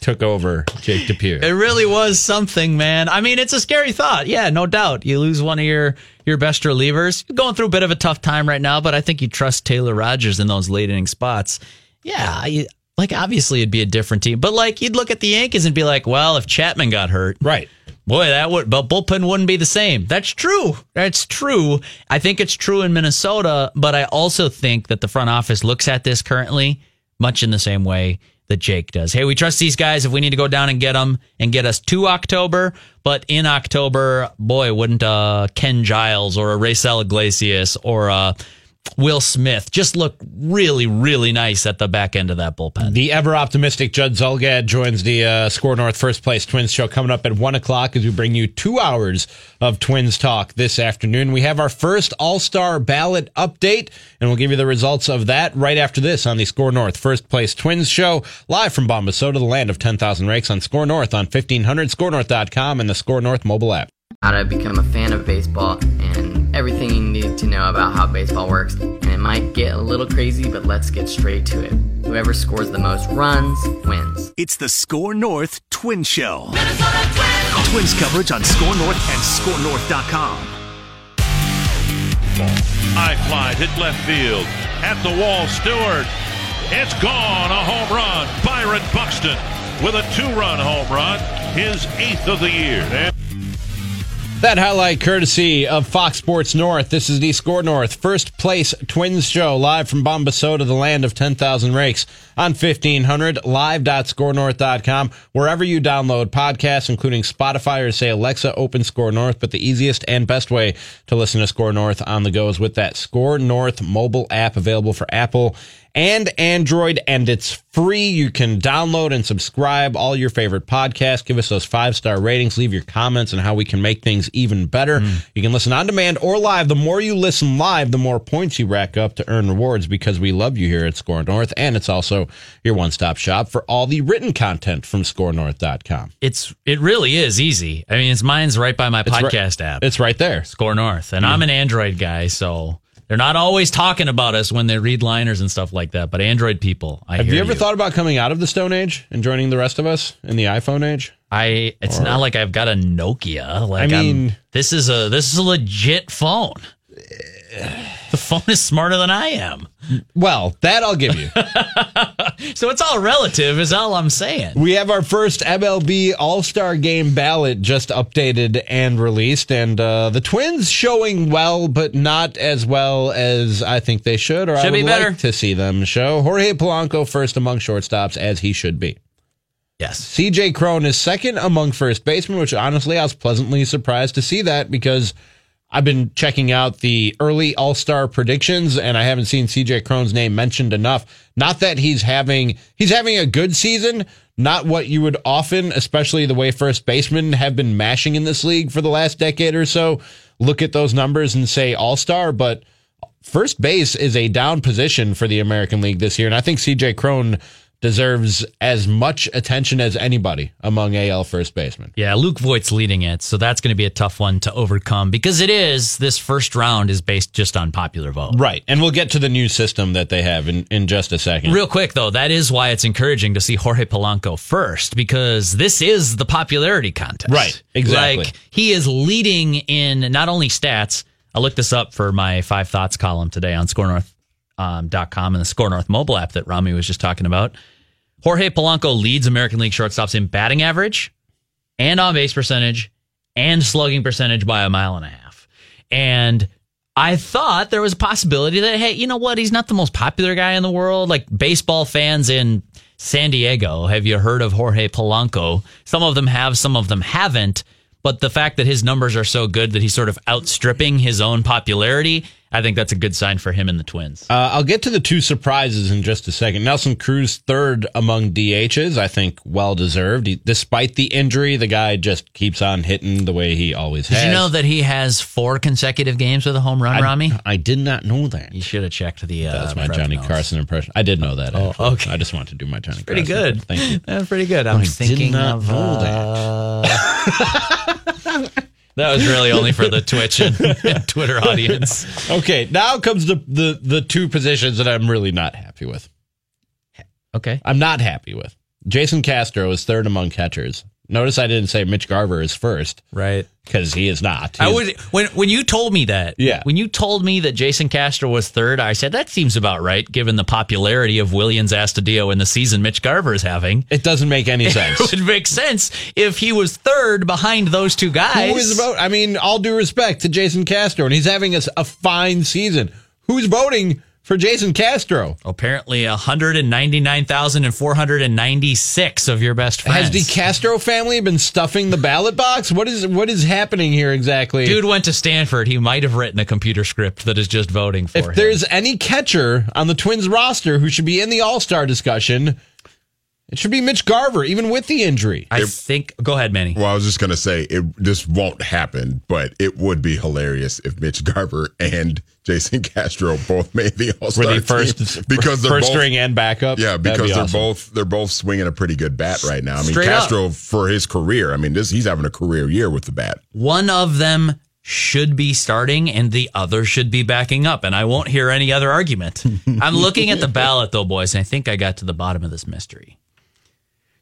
took over Jake Depue. it really was something, man. I mean, it's a scary thought. Yeah, no doubt. You lose one of your your best relievers. You're going through a bit of a tough time right now, but I think you trust Taylor Rogers in those late inning spots. Yeah, you, like obviously it'd be a different team, but like you'd look at the Yankees and be like, well, if Chapman got hurt, right. Boy, that would, but bullpen wouldn't be the same. That's true. That's true. I think it's true in Minnesota, but I also think that the front office looks at this currently much in the same way that Jake does. Hey, we trust these guys if we need to go down and get them and get us to October. But in October, boy, wouldn't uh, Ken Giles or a Raisel Iglesias or a Will Smith just look really, really nice at the back end of that bullpen. The ever optimistic Judd Zulgad joins the uh, SKOR North First Place Twins show coming up at 1 o'clock as we bring you two hours of Twins talk this afternoon. We have our first All Star ballot update, and we'll give you the results of that right after this on the SKOR North First Place Twins show, live from Bombasota, the land of 10,000 rakes on SKOR North on 1500, skornorth.com, and the SKOR North mobile app. How to become a fan of baseball and everything you need to know about how baseball works. And it might get a little crazy, but let's get straight to it. Whoever scores the most runs wins. It's the SKOR North Twin Show. Twins coverage on SKOR North and SKORNorth.com. High fly hit left field. At the wall, Stewart. It's gone. A home run. Byron Buxton with a two run home run, his eighth of the year. And That highlight courtesy of Fox Sports North. This is the SKOR North First Place Twins Show live from Bombasota, the land of 10,000 rakes on 1500 live.skornorth.com. Wherever you download podcasts, including Spotify or say Alexa, open SKOR North. But the easiest and best way to listen to SKOR North on the go is with that SKOR North mobile app available for Apple and Android, and it's free. You can download and subscribe all your favorite podcasts. Give us those five star ratings. Leave your comments on how we can make things even better. Hmm. You can listen on demand or live. The more you listen live, the more points you rack up to earn rewards because we love you here at SKOR North, and it's also your one stop shop for all the written content from SKORNorth.com. It's it really is easy. I mean, it's mine's right by my It's right- podcast app. It's right there. SKOR North, and I'm mm-hmm. an Android guy, so they're not always talking about us when they read liners and stuff like that. But Android people, I Have hear you ever thought about coming out of the Stone Age and joining the rest of us in the iPhone age? I it's not like I've got a Nokia. Like I mean- mean, this is a this is a legit phone. The phone is smarter than I am. Well, that I'll give you. So it's all relative, is all I'm saying. We have our first MLB All Star Game ballot just updated and released, and uh, the Twins showing well, but not as well as I think they should, or I would be better. like to see them show. Jorge Polanco first among shortstops, as he should be. Yes. CJ Cron is second among first basemen, which honestly I was pleasantly surprised to see that because I've been checking out the early All Star predictions and I haven't seen CJ Cron's name mentioned enough. Not that he's having he's having a good season, not what you would often, especially the way first basemen have been mashing in this league for the last decade or so, look at those numbers and say All Star, but first base is a down position for the American League this year, and I think CJ Cron deserves as much attention as anybody among AL first basemen. Yeah, Luke Voit's leading it, so that's going to be a tough one to overcome because it is this first round is based just on popular vote. Right, and we'll get to the new system that they have in, in just a second. Real quick though, that is why it's encouraging to see Jorge Polanco first because this is the popularity contest. Right, exactly. Like he is leading in not only stats. I looked this up for my five thoughts column today on SKORNorth um, com and the SKOR North mobile app that Ramie was just talking about. Jorge Polanco leads American League shortstops in batting average and on base percentage and slugging percentage by a mile and a half. And I thought there was a possibility that, hey, you know what? He's not the most popular guy in the world. Like baseball fans in San Diego, have you heard of Jorge Polanco? Some of them have, some of them haven't. But the fact that his numbers are so good that he's sort of outstripping his own popularity, I think that's a good sign for him and the Twins. Uh, I'll get to the two surprises in just a second. Nelson Cruz third among DHs, I think well deserved. He, despite the injury, the guy just keeps on hitting the way he always Did has. you know that he has four consecutive games with a home run, I, Ramie? I did not know that. You should have checked the. Uh, That's my Johnny notes. Carson impression. I did know that. Oh, actually. okay. I just wanted to do my Johnny Carson. Pretty Carson. good. Thank you. That's pretty good. I'm I did thinking not of. uh, that was really only for the Twitch and, and Twitter audience. Okay, now comes the, the the two positions that I'm really not happy with. Okay. I'm not happy with. Jason Castro is third among catchers. Notice I didn't say Mitch Garver is first Right. because he is not. I would when when you told me that. Yeah. When you told me that Jason Castro was third, I said that seems about right given the popularity of Willians Astudillo in the season Mitch Garver is having. It doesn't make any sense. It would make sense if he was third behind those two guys. Who is vote? I mean, all due respect to Jason Castro, and he's having a fine season. Who's voting for Jason Castro. Apparently, 199,496 of your best friends. Has the Castro family been stuffing the ballot box? What is what is happening here exactly? Dude went to Stanford. He might have written a computer script that is just voting for if him. there's any catcher on the Twins roster who should be in the All Star discussion, it should be Mitch Garver, even with the injury. I think. Go ahead, Manny. Well, I was just gonna say it. This won't happen, but it would be hilarious if Mitch Garver and Jason Castro both made the All Were Star they first because they're first both, string and backup? Yeah, because be they're awesome. both they're both swinging a pretty good bat right now. I mean, Straight up. Castro for his career. I mean, this he's having a career year with the bat. One of them should be starting and the other should be backing up. And I won't hear any other argument. I'm looking at the ballot, though, boys, and I think I got to the bottom of this mystery.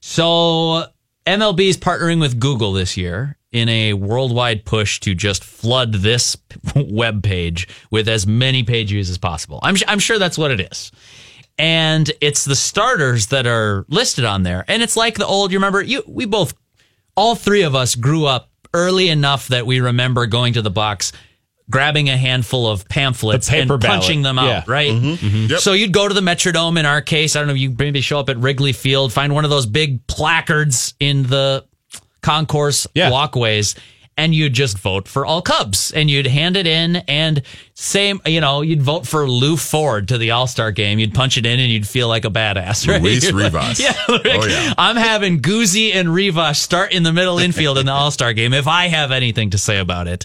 So MLB is partnering with Google this year in a worldwide push to just flood this web page with as many page views as possible. I'm, I'm sure that's what it is. And it's the starters that are listed on there. And it's like the old, you remember, you we both, all three of us grew up early enough that we remember going to the box, grabbing a handful of pamphlets The paper and punching them out, Yeah. right? Mm-hmm. Mm-hmm. Mm-hmm. Yep. So you'd go to the Metrodome in our case. I don't know, you maybe show up at Wrigley Field, find one of those big placards in the concourse Yeah. walkways, and you'd just vote for all Cubs and you'd hand it in and same, you know, you'd vote for Lew Ford to the All Star game. You'd punch it in and you'd feel like a badass, right? Luis You're like- oh, yeah, like, Oh, yeah. I'm having Guzzi and Rivas start in the middle infield in the All Star game if I have anything to say about it.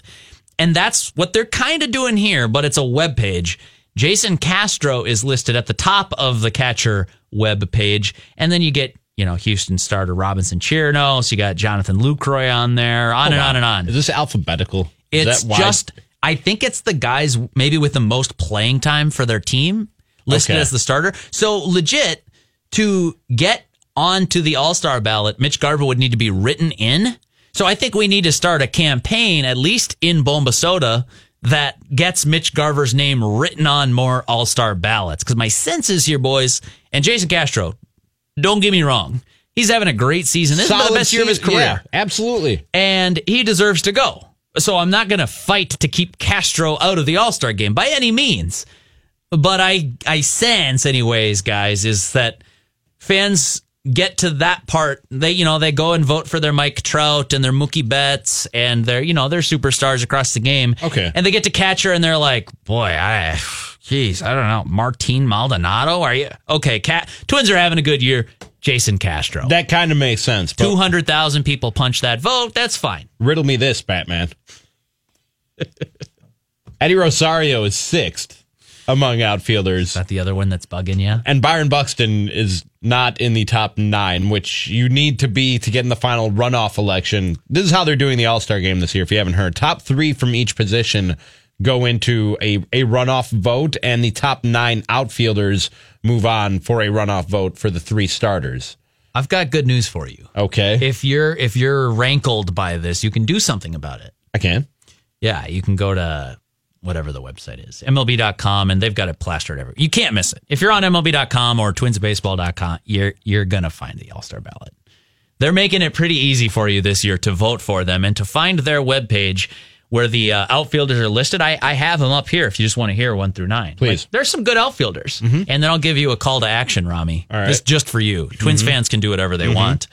And that's what they're kind of doing here, but it's a web page. Jason Castro is listed at the top of the catcher web page, and then you get you know Houston starter Robinson Chirinos. You got Jonathan Lucroy on there, on and on and on. Is this alphabetical? Is It's that why- just I think it's the guys maybe with the most playing time for their team listed Okay. as the starter. So legit to get onto the All Star ballot, Mitch Garver would need to be written in. So I think we need to start a campaign, at least in Bombasota, that gets Mitch Garver's name written on more All Star ballots. Because my sense is here, boys, and Jason Castro, don't get me wrong. He's having a great season. This is the best year of his career Yeah, absolutely. and he deserves to go. So I'm not going to fight to keep Castro out of the All Star game by any means. But I, I sense, anyways, guys, is that fans get to that part. They, you know, they go and vote for their Mike Trout and their Mookie Betts and their, you know, their superstars across the game. Okay. And they get to catcher and they're like, boy, I, jeez, I don't know, Martin Maldonado. Are you okay? Cat Twins are having a good year. Jason Castro. That kind of makes sense. Two hundred thousand people punch that vote. That's fine. riddle me this, Batman. Eddie Rosario is sixth among outfielders. Is that the other one that's bugging you? And Byron Buxton is not in the top nine, which you need to be to get in the final runoff election. This is how they're doing the All Star game this year, if you haven't heard. Top three from each position go into a, a runoff vote, and the top nine outfielders move on for a runoff vote for the three starters. I've got good news for you. Okay. If you're if you're rankled by this, you can do something about it. I can. Yeah, you can go to whatever the website is, MLB.com, and they've got it plastered everywhere. You can't miss it. If you're on MLB.com or TwinsBaseball.com, you're you're gonna find the All Star ballot. They're making it pretty easy for you this year to vote for them and to find their webpage where the uh, outfielders are listed. I, I have them up here if you just want to hear one through nine. Please. Like, there's some good outfielders. Mm-hmm. And then I'll give you a call to action, Ramie. All right. This just for you. Twins mm-hmm. fans can do whatever they mm-hmm. want.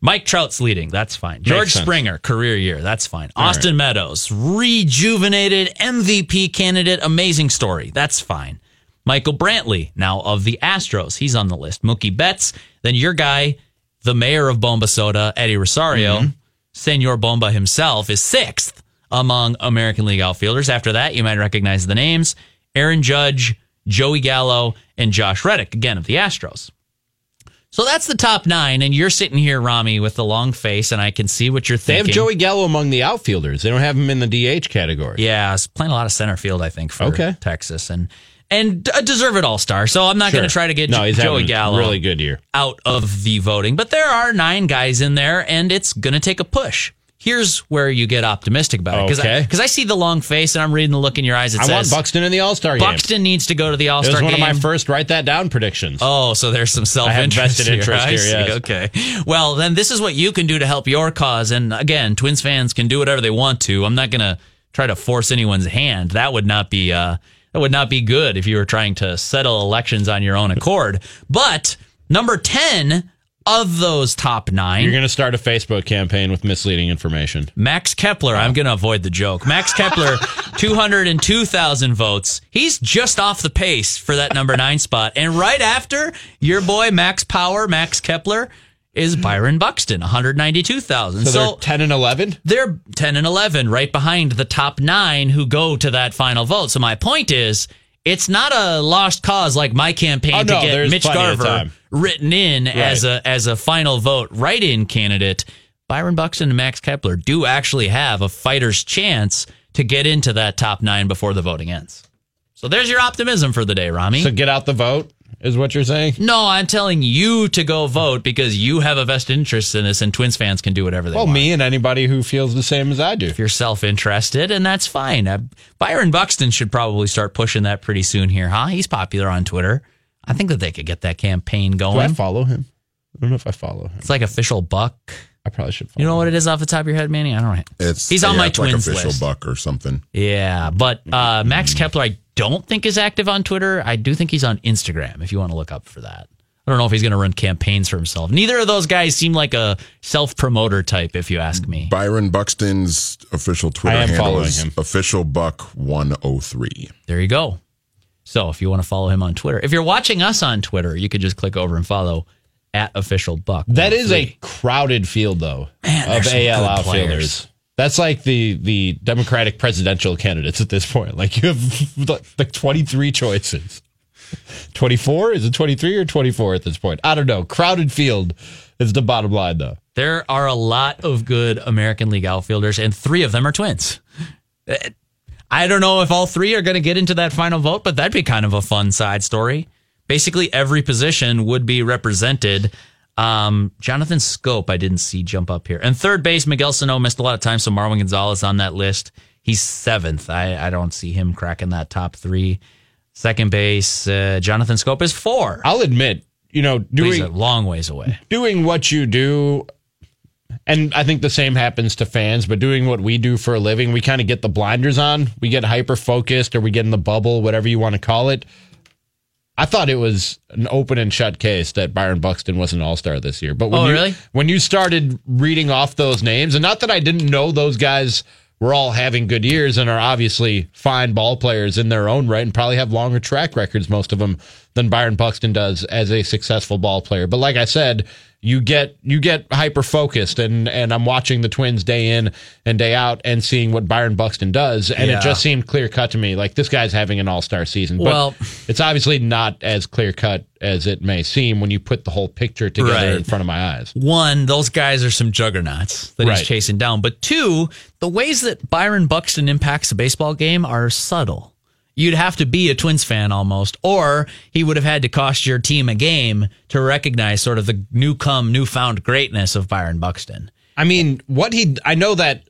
Mike Trout's leading. That's fine. George. Springer, career year. That's fine. Austin Meadows, rejuvenated MVP candidate. Amazing story. That's fine. Michael Brantley, now of the Astros. He's on the list. Mookie Betts. Then your guy, the mayor of Bombasota, Eddie Rosario, Senor Bomba himself, is sixth among American League outfielders. After that, you might recognize the names Aaron Judge, Joey Gallo, and Josh Reddick, again of the Astros. So that's the top nine, and you're sitting here, Ramie, with the long face, and I can see what you're thinking. They have Joey Gallo among the outfielders. They don't have him in the DH category. Yeah, he's playing a lot of center field, I think, for Okay. Texas, and and a deserved all star. So I'm not Sure. going to try to get no, he's Joey Gallo really good year. out of the voting, but there are nine guys in there, and it's going to take a push. Here's where you get optimistic about it, because Okay. I, see the long face, and I'm reading the look in your eyes. It I want says Buxton in the All Star game. Buxton needs to go to the All Star It was one game. of my first write that down predictions. Oh, so there's some self interest here. interest I here, yes. Okay. Well, then this is what you can do to help your cause. And again, Twins fans can do whatever they want to. I'm not going to try to force anyone's hand. That would not be uh, that That would not be good if you were trying to settle elections on your own accord. But number 10 of those top nine. You're going to start a Facebook campaign with misleading information. Max Kepler, I'm going to avoid the joke. Max Kepler, 202,000 votes. He's just off the pace for that number nine spot. And right after your boy Max Power, Max Kepler, is Byron Buxton, 192,000. So, they're 10 and 11? They're 10 and 11, right behind the top nine who go to that final vote. So my point is, it's not a lost cause like my campaign Oh, to no, get Mitch Garver written in as a as a final vote write-in candidate. Byron Buxton and Max Kepler do actually have a fighter's chance to get into that top nine before the voting ends. So there's your optimism for the day, Ramie. So get out the vote, is what you're saying? no, I'm telling you to go vote because you have a vested interest in this, and Twins fans can do whatever they Well, want. Well, me and anybody who feels the same as I do. if you're self-interested, and that's fine. Uh, Byron Buxton should probably start pushing that pretty soon here, huh? He's popular on Twitter. I think that they could get that campaign Do I going. follow him? I don't know if I follow him. It's like official Buck. I probably should follow You know what it is off the top of your head, Manny? I don't know. It's He's on yeah, my it's like Twins official list. buck or something. Yeah, but uh, Max Kepler, I don't think is active on Twitter. I do think he's on Instagram. If you want to look up for that, I don't know if he's going to run campaigns for himself. Neither of those guys seem like a self-promoter type, if you ask me. Byron Buxton's official Twitter I am handle following is him. official buck 103. There you go. So if you want to follow him on Twitter, if you're watching us on Twitter, you could just click over and follow at official Buck. That is a oh crowded field, though, Man, of AL outfielders. players. That's like the the Democratic presidential candidates at this point. Like you have like like 23 choices. 24? Is it 23 or 24 at this point? I don't know. Crowded field is the bottom line, though. There are a lot of good American League outfielders, and three of them are twins. Uh, I don't know if all three are going to get into that final vote, but that'd be kind of a fun side story. Basically, every position would be represented. Um, Jonathan Schoop, I didn't see jump up here. And third base, Miguel Sano missed a lot of time, so Marwin Gonzalez on that list. He's seventh. I, I don't see him cracking that top three. Second base, uh, Jonathan Schoop is four. I'll admit, you know, he's a doing long ways away. doing what you do and I think the same happens to fans, but doing what we do for a living, we kind of get the blinders on. We get hyper focused or we get in the bubble, whatever you want to call it. I thought it was an open and shut case that Byron Buxton was an all star this year. But when Oh, you, really? when you started reading off those names, and not that I didn't know those guys were all having good years and are obviously fine ball players in their own right and probably have longer track records, most of them, than Byron Buxton does as a successful ball player. But like I said, you get you get hyper focused and and I'm watching the Twins day in and day out and seeing what Byron Buxton does and Yeah. it just seemed clear cut to me like this guy's having an all-star season. But Well- it's obviously not as clear cut as it may seem when you put the whole picture together Right. in front of my eyes. one, those guys are some juggernauts that Right. he's chasing down. But two, the ways that Byron Buxton impacts the baseball game are subtle. You'd have to be a Twins fan almost, or he would have had to cost your team a game to recognize sort of the new come, newfound greatness of Byron Buxton. I mean, what he I know that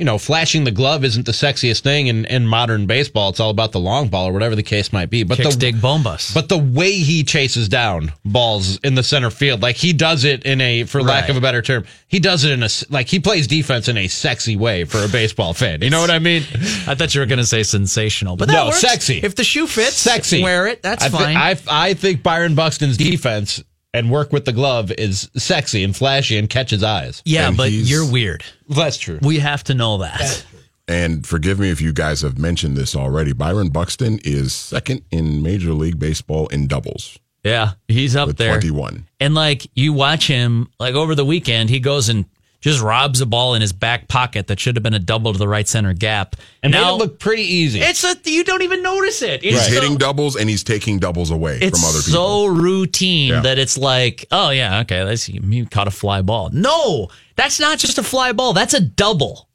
you know, flashing the glove isn't the sexiest thing in, in modern baseball. It's all about the long ball or whatever the case might be. But Kicks the dig bombas. But the way he chases down balls in the center field, like he does it in a, for lack Right. of a better term, he does it in a like he plays defense in a sexy way for a baseball fan. You know what I mean? I thought you were going to say sensational, but that no, works. sexy. If the shoe fits, sexy, wear it. That's I fine. I, I think Byron Buxton's defense and work with the glove is sexy and flashy and catches eyes. yeah, And but he's- you're weird. That's true. We have to know that. And forgive me if you guys have mentioned this already. Byron Buxton is second in Major League Baseball in doubles Yeah, he's up with there. 21. And like you watch him, like over the weekend, he goes and just robs a ball in his back pocket that should have been a double to the right center gap. And now made it look pretty easy. it's a you don't even notice it. It's He's so, hitting doubles and he's taking doubles away it's from other people. so routine Yeah. that it's like, oh yeah, okay, let's see, you caught a fly ball. No, that's not just a fly ball. That's a double.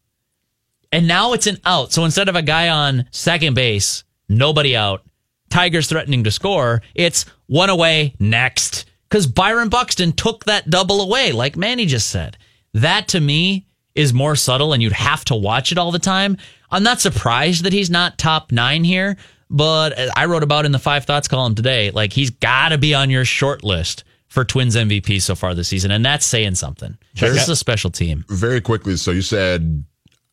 And now it's an out. So instead of a guy on second base, nobody out, Tigers threatening to score, it's one away, next. Because Byron Buxton took that double away, like Manny just said. That to me is more subtle, and you'd have to watch it all the time. I'm not surprised that he's not top nine here, but I wrote about in the Five Thoughts column today, like he's got to be on your short list for Twins MVP so far this season, and that's saying something. this is a special team. Very quickly, so you said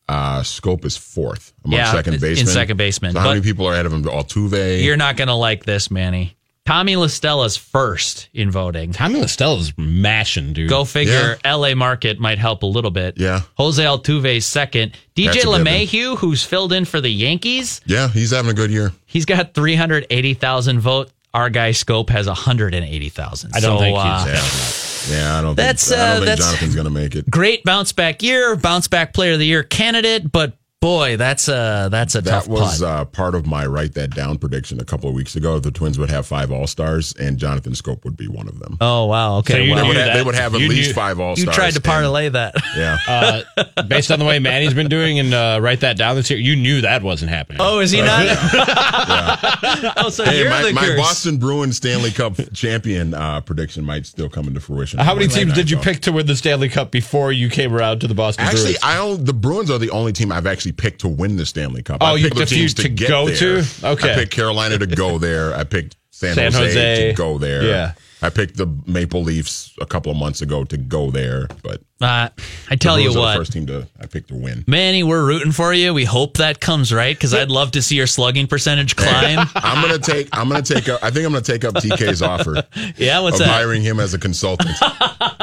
Uh, Schoop is fourth among Yeah, second in baseman. second baseman. So how many people are ahead of him? Altuve. You're not going to like this, Manny. Tommy La Stella's first in voting. Tommy La Stella's mashing, dude. Go figure. LA market might help a little bit. Yeah. Jose Altuve's second. DJ That's a given. LeMahieu, who's filled in for the Yankees, yeah, he's having a good year. he's got 380,000 vote. Our guy Schoop has 180,000. I don't So, think uh, he's Yeah, I don't That's, think, I uh, don't think that's- Jonathan's going to make it. great bounce back year, bounce back player of the year candidate, but boy, that's a that's a That tough was uh, part of my write that down prediction a couple of weeks ago. The Twins would have five All Stars, and Jonathan Schoop would be one of them. oh wow, okay. So you well, they, would have, they would have at You least knew- five All Stars. you tried to parlay that. Yeah. uh, based on the way Manny's been doing and uh, write that down this year, you knew that wasn't happening. Oh, is he not? oh, so Hey, you're my, the my. Boston Bruins Stanley Cup champion uh, prediction might still come into fruition. How many teams did you though. pick to win the Stanley Cup before you came around to the Boston Actually, Bruins? I don't, the Bruins are the only team I've actually picked to win the Stanley Cup. Oh, I you picked the teams to get go there. to? Okay. I picked Carolina to go there. I picked San, San Jose, Jose. to go there. Yeah. I picked the Maple Leafs a couple of months ago to go there, but Uh, I the tell you what, the first team to I picked to win. Manny, we're rooting for you. We hope that comes right because I'd love to see your slugging percentage climb. I'm gonna take. I'm gonna take. Up, I think I'm gonna take up TK's offer yeah, what's of that? hiring him as a consultant.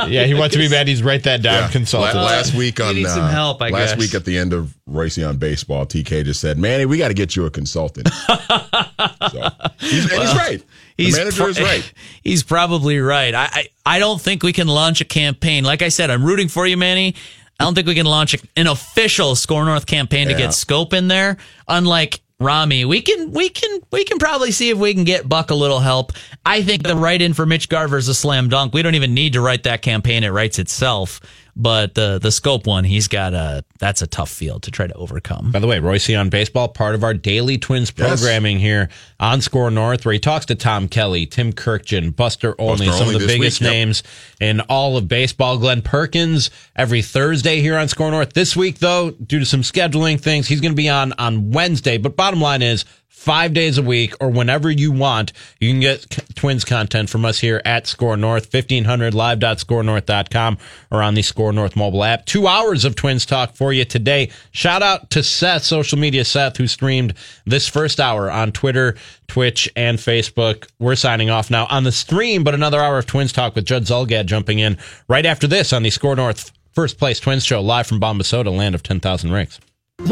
yeah, he wants to be Manny's write that down Yeah. consultant. La- last week on need some uh, help, I last guess. week at the end of Reusse on Baseball, TK just said, "Manny, we got to get you a consultant." so, he's, and he's right. The manager is right. He's probably right. I, I I don't think we can launch a campaign. Like I said, I'm rooting for you, Manny. I don't think we can launch a, an official SKOR North campaign to Yeah. get Schoop in there. Unlike Ramie, we can we can we can probably see if we can get Buck a little help. I think the write in for Mitch Garver is a slam dunk. We don't even need to write that campaign; it writes itself. But the the Schoop one, he's got a that's a tough field to try to overcome. By the way, Reusse on Baseball, part of our daily Twins programming here on SKOR North, where he talks to Tom Kelly, Tim Kurkjian, Buster Olney, Buster some Olney of the biggest week, yep. names in all of baseball. Glenn Perkins every Thursday here on SKOR North. This week, though, due to some scheduling things, he's going to be on on Wednesday. But bottom line is, five days a week or whenever you want, you can get Twins content from us here at SKOR North, 1500 live.skornorth.com or on the SKOR North mobile app. Two hours of Twins talk for you today. Shout out to Seth, social media Seth, who streamed this first hour on Twitter, Twitch, and Facebook. We're signing off now on the stream, but another hour of Twins talk with Judd Zulgad jumping in right after this on the SKOR North First Place Twins show live from Bombasota, land of 10,000 rings.